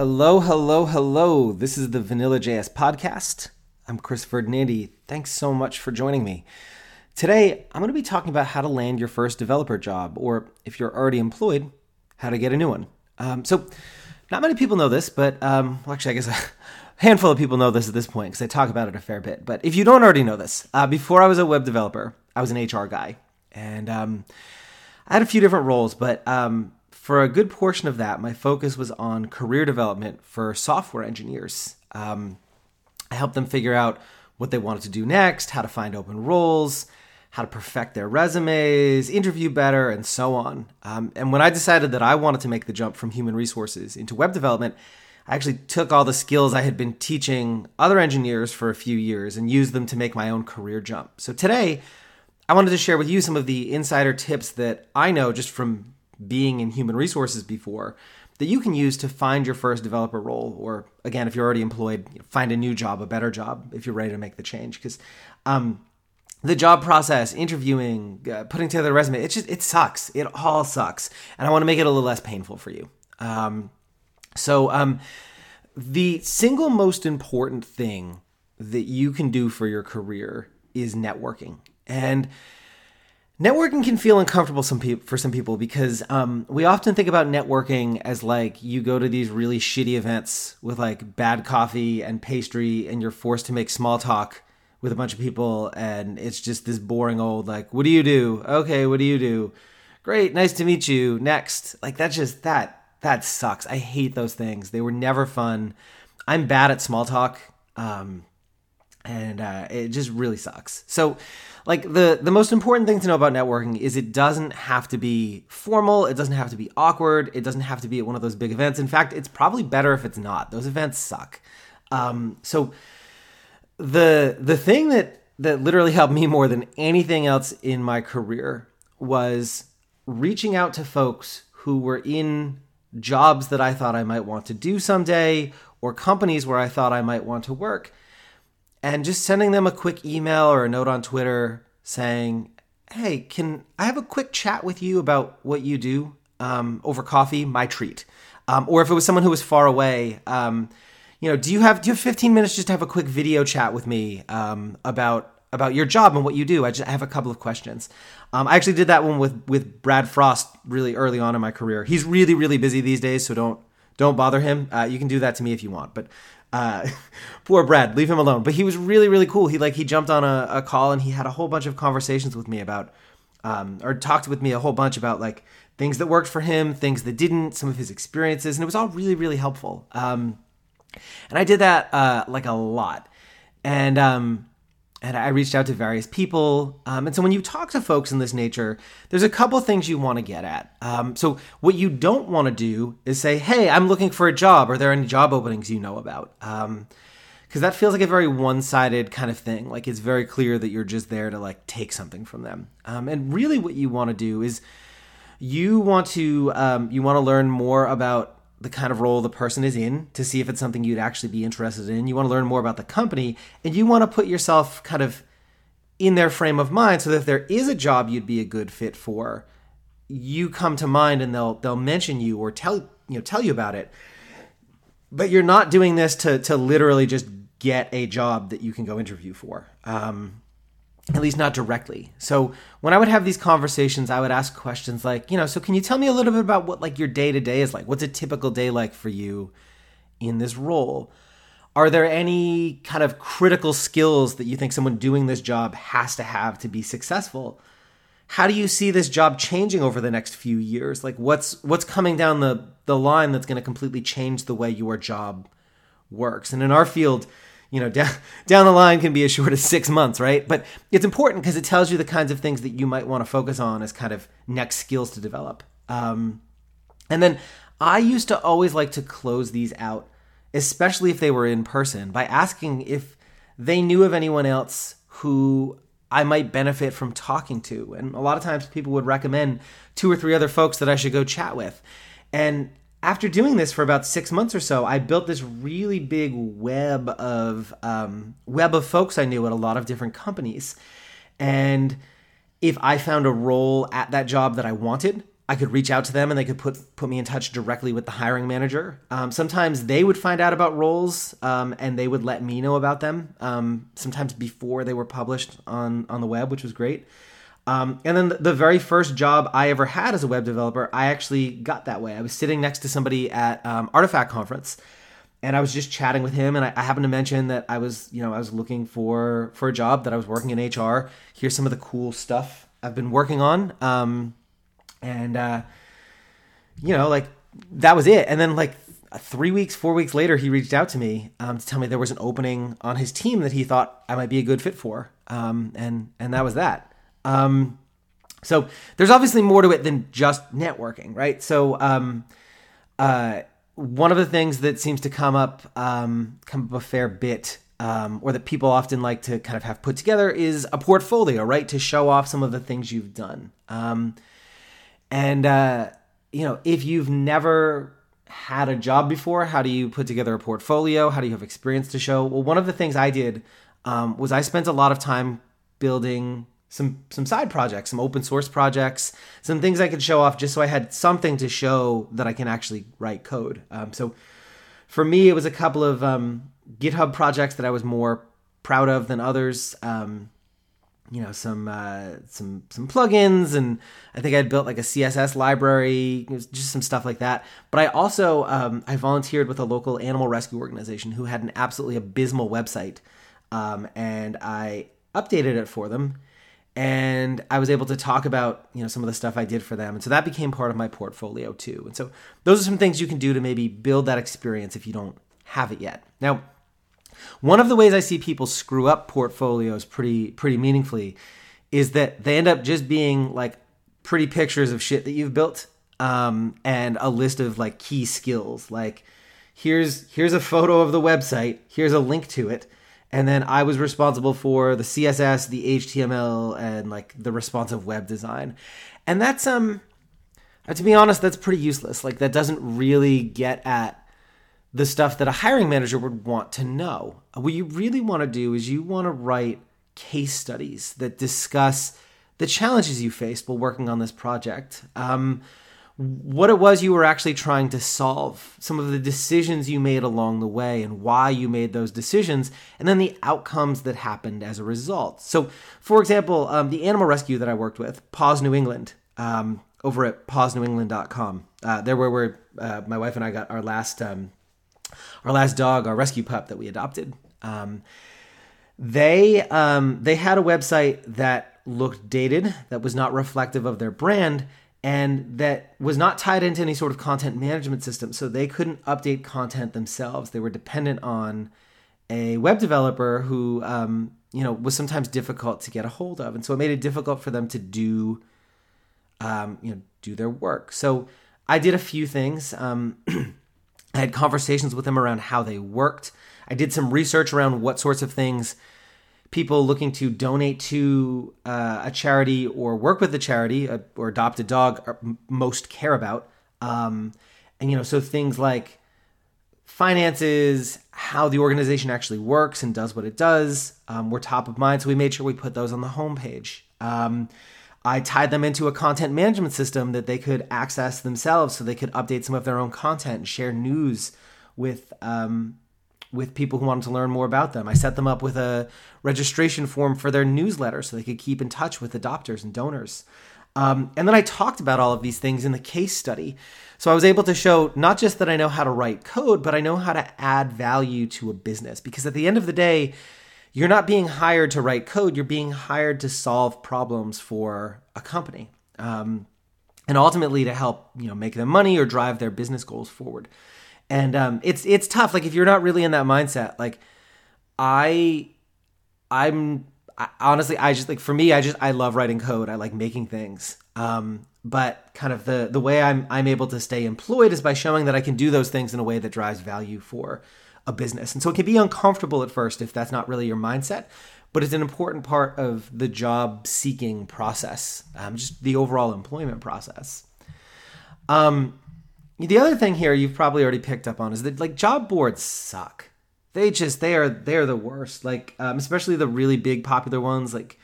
Hello, hello, hello. This is the Vanilla JS podcast. I'm Chris Ferdinandi. Thanks so much for joining me. Today, I'm going to be talking about how to land your first developer job, or if you're already employed, how to get a new one. Um, so, not many people know this, but um, well, actually, I guess a handful of people know this at this point because I talk about it a fair bit. But if you don't already know this, uh, before I was a web developer, I was an HR guy, and um, I had a few different roles, but um, for a good portion of that, my focus was on career development for software engineers. Um, I helped them figure out what they wanted to do next, how to find open roles, how to perfect their resumes, interview better, and so on. Um, and when I decided that I wanted to make the jump from human resources into web development, I actually took all the skills I had been teaching other engineers for a few years and used them to make my own career jump. So today, I wanted to share with you some of the insider tips that I know just from being in human resources before that you can use to find your first developer role or again if you're already employed find a new job a better job if you're ready to make the change. Because um, the job process interviewing uh, putting together a resume it just it sucks. It all sucks. And i want to make it a little less painful for you. Um, so um, the single most important thing that you can do for your career is networking. And Networking can feel uncomfortable some people for some people because um, we often think about networking as like you go to these really shitty events with like bad coffee and pastry, and you're forced to make small talk with a bunch of people, and it's just this boring old like, "What do you do? Okay, what do you do? Great, nice to meet you. Next." Like that just that that sucks. I hate those things. They were never fun. I'm bad at small talk. Um, and uh, it just really sucks. So, like the the most important thing to know about networking is it doesn't have to be formal. It doesn't have to be awkward. It doesn't have to be at one of those big events. In fact, it's probably better if it's not. Those events suck. Um, so, the the thing that that literally helped me more than anything else in my career was reaching out to folks who were in jobs that I thought I might want to do someday or companies where I thought I might want to work and just sending them a quick email or a note on Twitter saying, "Hey, can I have a quick chat with you about what you do um, over coffee? My treat." Um, or if it was someone who was far away, um, you know, do you have do you have 15 minutes just to have a quick video chat with me um, about about your job and what you do? I just I have a couple of questions. Um, I actually did that one with with Brad Frost really early on in my career. He's really really busy these days, so don't don't bother him. Uh, you can do that to me if you want, but uh, poor Brad, leave him alone. But he was really, really cool. He like he jumped on a, a call and he had a whole bunch of conversations with me about, um, or talked with me a whole bunch about like things that worked for him, things that didn't, some of his experiences, and it was all really, really helpful. Um, and I did that uh, like a lot, and um, and I reached out to various people. Um, and so when you talk to folks in this nature, there's a couple things you want to get at. Um, so what you don't want to do is say, "Hey, I'm looking for a job. Are there any job openings you know about?" Because um, that feels like a very one-sided kind of thing. Like it's very clear that you're just there to like take something from them. Um, and really, what you want to do is you want to um, you want to learn more about the kind of role the person is in to see if it's something you'd actually be interested in. You want to learn more about the company and you want to put yourself kind of in their frame of mind so that if there is a job you'd be a good fit for, you come to mind and they'll they'll mention you or tell you know tell you about it. But you're not doing this to to literally just get a job that you can go interview for. Um, at least not directly. So when I would have these conversations, I would ask questions like, you know, so can you tell me a little bit about what like your day to day is like? What's a typical day like for you in this role? Are there any kind of critical skills that you think someone doing this job has to have to be successful? How do you see this job changing over the next few years? Like what's what's coming down the the line that's going to completely change the way your job works? And in our field, you know, down, down the line can be as short as six months, right? But it's important because it tells you the kinds of things that you might want to focus on as kind of next skills to develop. Um, and then I used to always like to close these out, especially if they were in person, by asking if they knew of anyone else who I might benefit from talking to. And a lot of times people would recommend two or three other folks that I should go chat with. And after doing this for about six months or so, I built this really big web of um, web of folks I knew at a lot of different companies. And if I found a role at that job that I wanted, I could reach out to them and they could put put me in touch directly with the hiring manager. Um, sometimes they would find out about roles um, and they would let me know about them. Um, sometimes before they were published on on the web, which was great. Um, and then the very first job I ever had as a web developer, I actually got that way. I was sitting next to somebody at um, Artifact conference, and I was just chatting with him, and I, I, happened to mention that I was, you know, I was looking for for a job, that I was working in HR. Here's some of the cool stuff I've been working on. Um, and uh, you know, like that was it. And then like three weeks, four weeks later, he reached out to me um, to tell me there was an opening on his team that he thought I might be a good fit for, um, and and that was that. Um, so there's obviously more to it than just networking, right? So um, uh, one of the things that seems to come up um, come up a fair bit. Um, or that people often like to kind of have put together is a portfolio, right? To show off some of the things you've done. Um, and, uh, you know, if you've never had a job before, how do you put together a portfolio? How do you have experience to show? Well, one of the things I did um, was I spent a lot of time building some some side projects, some open source projects, some things I could show off just so I had something to show that I can actually write code. Um, so for me, it was a couple of um, GitHub projects that I was more proud of than others. Um, you know some uh, some some plugins and I think I'd built like a CSS library, just some stuff like that. But I also um, I volunteered with a local animal rescue organization who had an absolutely abysmal website, um, and I updated it for them, and I was able to talk about you know some of the stuff I did for them, and so that became part of my portfolio too. And so those are some things you can do to maybe build that experience if you don't have it yet. Now one of the ways I see people screw up portfolios pretty pretty meaningfully is that they end up just being like pretty pictures of shit that you've built um, and a list of like key skills. Like here's here's a photo of the website, here's a link to it, and then I was responsible for the CSS, the HTML, and like the responsive web design. And that's um to be honest, that's pretty useless. Like that doesn't really get at the stuff that a hiring manager would want to know. What you really want to do is you want to write case studies that discuss the challenges you faced while working on this project. Um, what it was you were actually trying to solve, some of the decisions you made along the way, and why you made those decisions, and then the outcomes that happened as a result. So, for example, um, the animal rescue that I worked with, Paws New England, um, over at pawsnewengland.com, uh, there where, where uh, my wife and I got our last um, our last dog, our rescue pup that we adopted. Um, they um, they had a website that looked dated, that was not reflective of their brand, and that was not tied into any sort of content management system. So they couldn't update content themselves. They were dependent on a web developer who um, you know was sometimes difficult to get a hold of, and so it made it difficult for them to do um, you know do their work. So I did a few things. Um, I had conversations with them around how they worked. I did some research around what sorts of things people looking to donate to uh, a charity or work with a charity uh, or adopt a dog most care about. Um, and, you know, so things like finances, how the organization actually works and does what it does um, were top of mind. So we made sure we put those on the homepage. Um, I tied them into a content management system that they could access themselves so they could update some of their own content and share news with um, with people who wanted to learn more about them. I set them up with a registration form for their newsletter so they could keep in touch with adopters and donors. Um, and then I talked about all of these things in the case study. So I was able to show not just that I know how to write code, but I know how to add value to a business. Because at the end of the day, you're not being hired to write code, you're being hired to solve problems for a company. Um, and ultimately to help you know make them money or drive their business goals forward and um, it's it's tough like if you're not really in that mindset like i i'm I, honestly i just like for me i just i love writing code i like making things um, but kind of the the way i'm i'm able to stay employed is by showing that i can do those things in a way that drives value for a business. And so it can be uncomfortable at first if that's not really your mindset, but it's an important part of the job seeking process, um, just the overall employment process. Um, the other thing here you've probably already picked up on is that like job boards suck. They just they are they are the worst. Like um, especially the really big popular ones like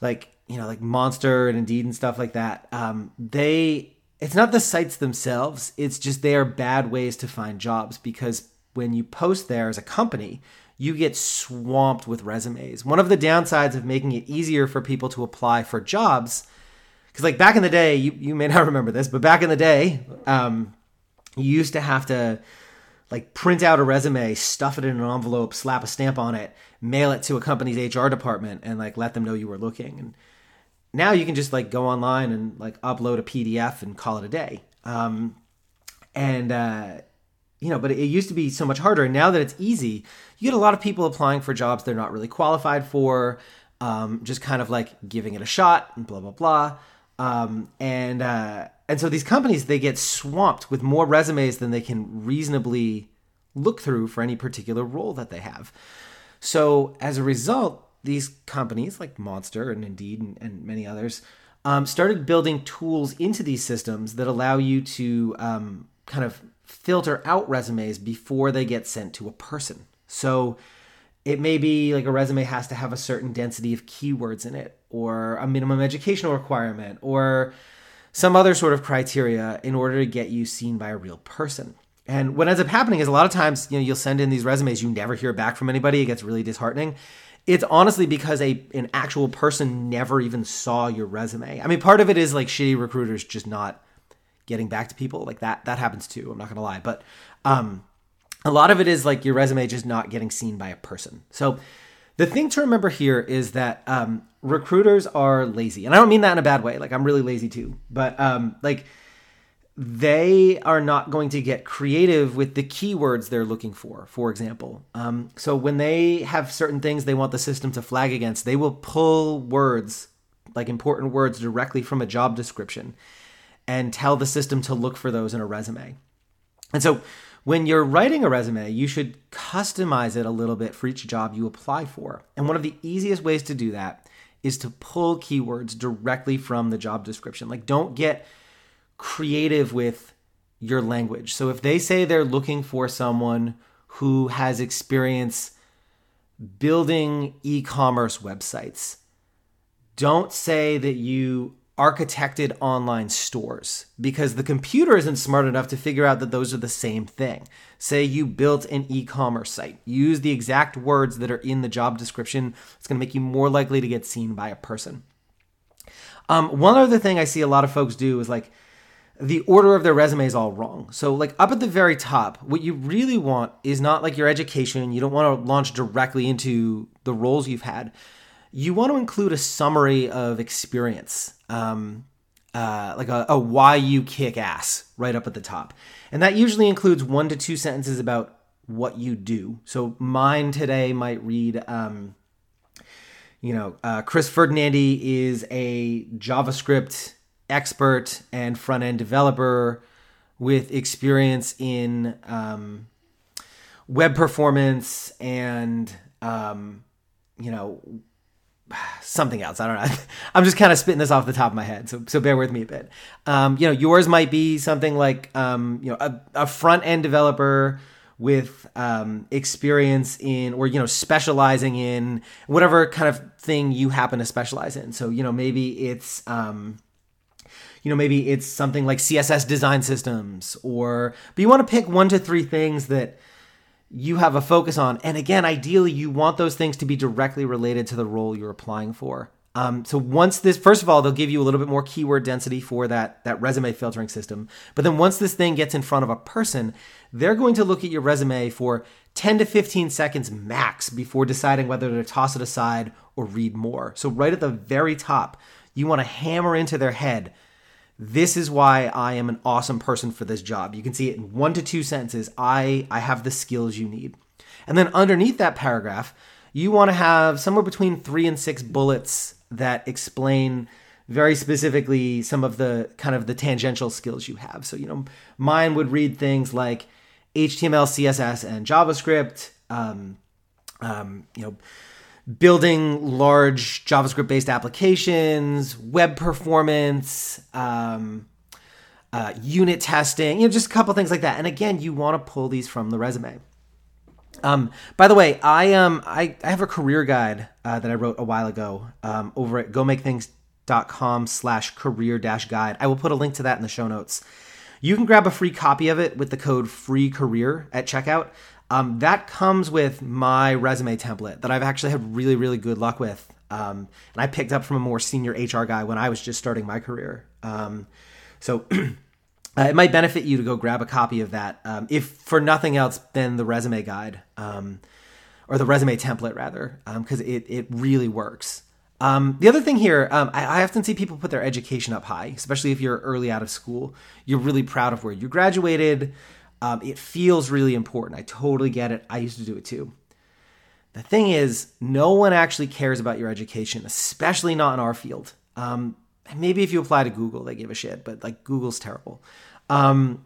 like you know, like Monster and Indeed and stuff like that, um, they it's not the sites themselves. It's just they are bad ways to find jobs because when you post there as a company, you get swamped with resumes. One of the downsides of making it easier for people to apply for jobs, because like back in the day, you, you may not remember this, but back in the day, um, you used to have to like print out a resume, stuff it in an envelope, slap a stamp on it, mail it to a company's HR department, and like let them know you were looking. And now you can just like go online and like upload a PDF and call it a day. Um, and uh, you know, but it used to be so much harder. And now that it's easy, you get a lot of people applying for jobs they're not really qualified for, um, just kind of like giving it a shot and blah blah blah. Um, and uh, and so these companies they get swamped with more resumes than they can reasonably look through for any particular role that they have. So as a result, these companies like Monster and Indeed and, and many others um, started building tools into these systems that allow you to um, kind of filter out resumes before they get sent to a person. So it may be like a resume has to have a certain density of keywords in it, or a minimum educational requirement, or some other sort of criteria in order to get you seen by a real person. And what ends up happening is a lot of times, you know, you'll send in these resumes, you never hear back from anybody. It gets really disheartening it's honestly because a an actual person never even saw your resume. I mean, part of it is like shitty recruiters just not getting back to people. Like that that happens too. I'm not gonna lie, but um, a lot of it is like your resume just not getting seen by a person. So the thing to remember here is that um, recruiters are lazy, and I don't mean that in a bad way. Like I'm really lazy too, but um, like they are not going to get creative with the keywords they're looking for, for example. Um, so when they have certain things they want the system to flag against, they will pull words, like important words, directly from a job description and tell the system to look for those in a resume. And so when you're writing a resume, you should customize it a little bit for each job you apply for. And one of the easiest ways to do that is to pull keywords directly from the job description. Like, don't get creative with your language. So if they say they're looking for someone who has experience building e commerce websites, don't say that you architected online stores because the computer isn't smart enough to figure out that those are the same thing. Say you built an e commerce site, use the exact words that are in the job description. It's going to make you more likely to get seen by a person. Um, one other thing I see a lot of folks do is like, the order of their resume is all wrong. So, like up at the very top, what you really want is not like your education. You don't want to launch directly into the roles you've had. You want to include a summary of experience, um, uh, like a, a why you kick ass right up at the top. And that usually includes one to two sentences about what you do. So, mine today might read, um, you know, uh, Chris Ferdinandi is a JavaScript expert and front end developer with experience in um, web performance and um, you know something else. I don't know. I'm just kind of spitting this off the top of my head, so so bear with me a bit. Um, you know, yours might be something like um, you know a, a front end developer with um, experience in or you know specializing in whatever kind of thing you happen to specialize in. So you know maybe it's um, you know, maybe it's something like CSS design systems or, but you want to pick one to three things that you have a focus on. And again, ideally, you want those things to be directly related to the role you're applying for. Um, so once this, first of all, they'll give you a little bit more keyword density for that that resume filtering system. But then once this thing gets in front of a person, they're going to look at your resume for 10 to 15 seconds max before deciding whether to toss it aside or read more. So right at the very top, you want to hammer into their head this is why I am an awesome person for this job. You can see it in one to two sentences. I, I have the skills you need. And then underneath that paragraph, you want to have somewhere between three and six bullets that explain very specifically some of the kind of the tangential skills you have. So, you know, mine would read things like HTML, CSS, and JavaScript, um, um, you know, building large JavaScript based applications, web performance, um, uh, unit testing, you know, just a couple things like that. And again, you want to pull these from the resume. Um, by the way, I um I, I have a career guide uh, that I wrote a while ago um, over at gomakethings.com slash career dash guide. I will put a link to that in the show notes. You can grab a free copy of it with the code free career at checkout. Um, that comes with my resume template that I've actually had really, really good luck with. Um, and I picked up from a more senior HR guy when I was just starting my career. Um, so uh, it might benefit you to go grab a copy of that, um, if for nothing else than the resume guide um, or the resume template rather, because um, it it really works. Um, the other thing here, um, I, I, often see people put their education up high, especially if you're early out of school. You're really proud of where you graduated. Um, it feels really important. I totally get it. I used to do it too. The thing is, no one actually cares about your education, especially not in our field. Um, maybe if you apply to Google, they give a shit, but like Google's terrible. Um,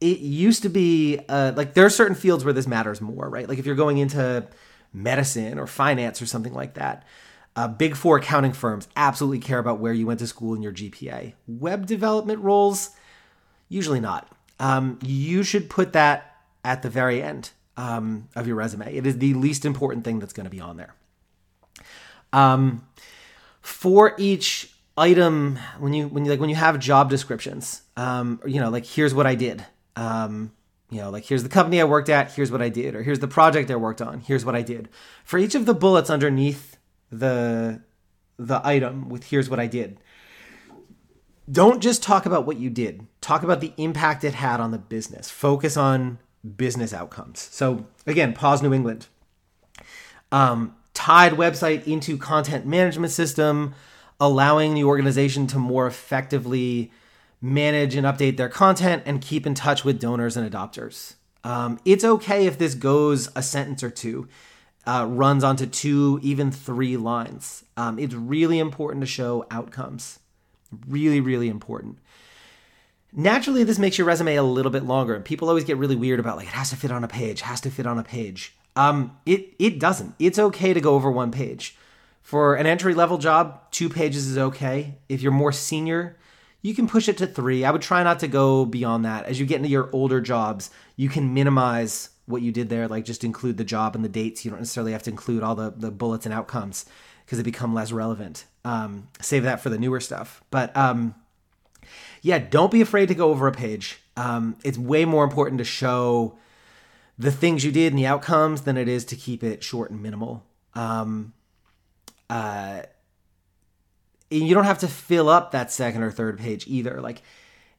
it used to be uh, like there are certain fields where this matters more, right? Like if you're going into medicine or finance or something like that uh, big four accounting firms absolutely care about where you went to school and your GPA. Web development roles, usually not. Um, you should put that at the very end um, of your resume. It is the least important thing that's going to be on there. Um, for each item, when you when you like when you have job descriptions, um, you know, like here's what I did. Um, you know, like here's the company I worked at, here's what I did, or here's the project I worked on, here's what I did. For each of the bullets underneath the the item with here's what I did. Don't just talk about what you did. Talk about the impact it had on the business. Focus on business outcomes. So again, Paws New England. Um, tied website into content management system, allowing the organization to more effectively manage and update their content and keep in touch with donors and adopters. Um, it's okay if this goes a sentence or two uh, runs onto two, even three lines. Um, it's really important to show outcomes. Really, really important. Naturally, this makes your resume a little bit longer. People always get really weird about like it has to fit on a page, has to fit on a page. Um, it it doesn't. It's okay to go over one page. For an entry level job, two pages is okay. If you're more senior, you can push it to three. I would try not to go beyond that. As you get into your older jobs, you can minimize what you did there, like just include the job and the dates. You don't necessarily have to include all the, the bullets and outcomes because they become less relevant. Um, save that for the newer stuff. But um, yeah, don't be afraid to go over a page. Um, it's way more important to show the things you did and the outcomes than it is to keep it short and minimal. Um, uh, you don't have to fill up that second or third page either. Like,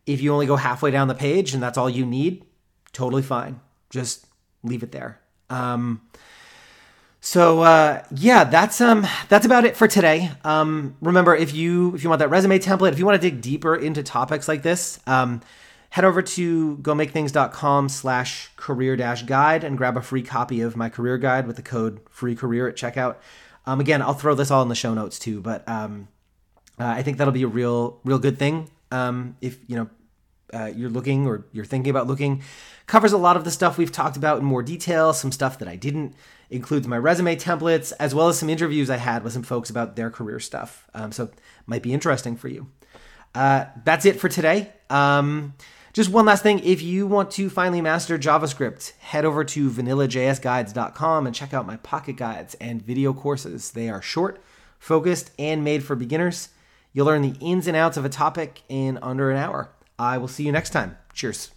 if you only go halfway down the page and that's all you need, totally fine. Just leave it there. Um, so uh, yeah, that's um that's about it for today. Um, remember, if you if you want that resume template, if you want to dig deeper into topics like this, um, head over to gomakethings.com slash career dash guide and grab a free copy of my career guide with the code free career at checkout. Um, again, I'll throw this all in the show notes too, but um, uh, I think that'll be a real real good thing. Um, if you know uh, you're looking or you're thinking about looking. Covers a lot of the stuff we've talked about in more detail, some stuff that I didn't. Includes my resume templates, as well as some interviews I had with some folks about their career stuff. Um, so might be interesting for you. Uh, that's it for today. Um, just one last thing. If you want to finally master JavaScript, head over to vanillajsguides.com and check out my pocket guides and video courses. They are short, focused, and made for beginners. You'll learn the ins and outs of a topic in under an hour. I will see you next time. Cheers.